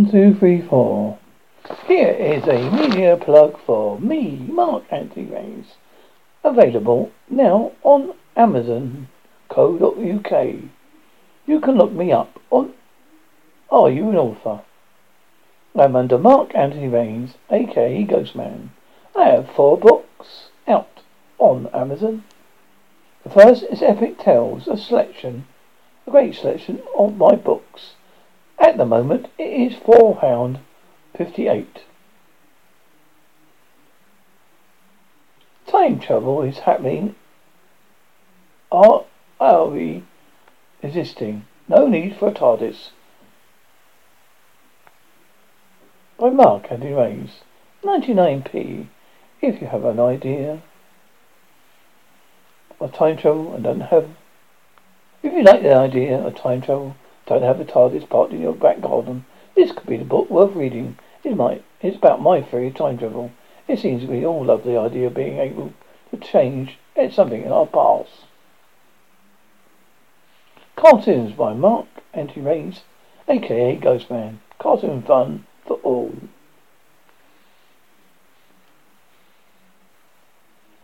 One, two, three, four. Here is a media plug for me, Mark Antony Raines. Available now on Amazon.co.uk. You can look me up on. Are you an author? I'm under Mark Antony Raines, aka Ghostman. I have four books out on Amazon. The first is Epic Tales, a selection, a great selection of my books. At the moment, it is four pound fifty-eight. Time travel is happening. Are are we existing? No need for a TARDIS. By Mark Antony Raines. 99p. If you have an idea of time travel and don't have if you like the idea of time travel, don't have a TARDIS parked in your back garden, this could be the book worth reading. It's my it's about my theory of time travel. It seems we all love the idea of being able to change something in our past. Cartoons by Mark Antony Raines, aka Ghostman. Cartoon fun for all.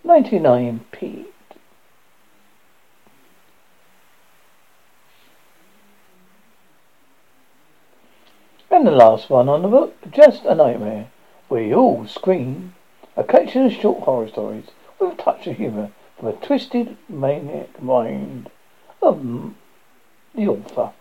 99p. And the last one on the book, Just a Nightmare. We all scream. A collection of short horror stories with a touch of humour from a twisted maniac mind of the author.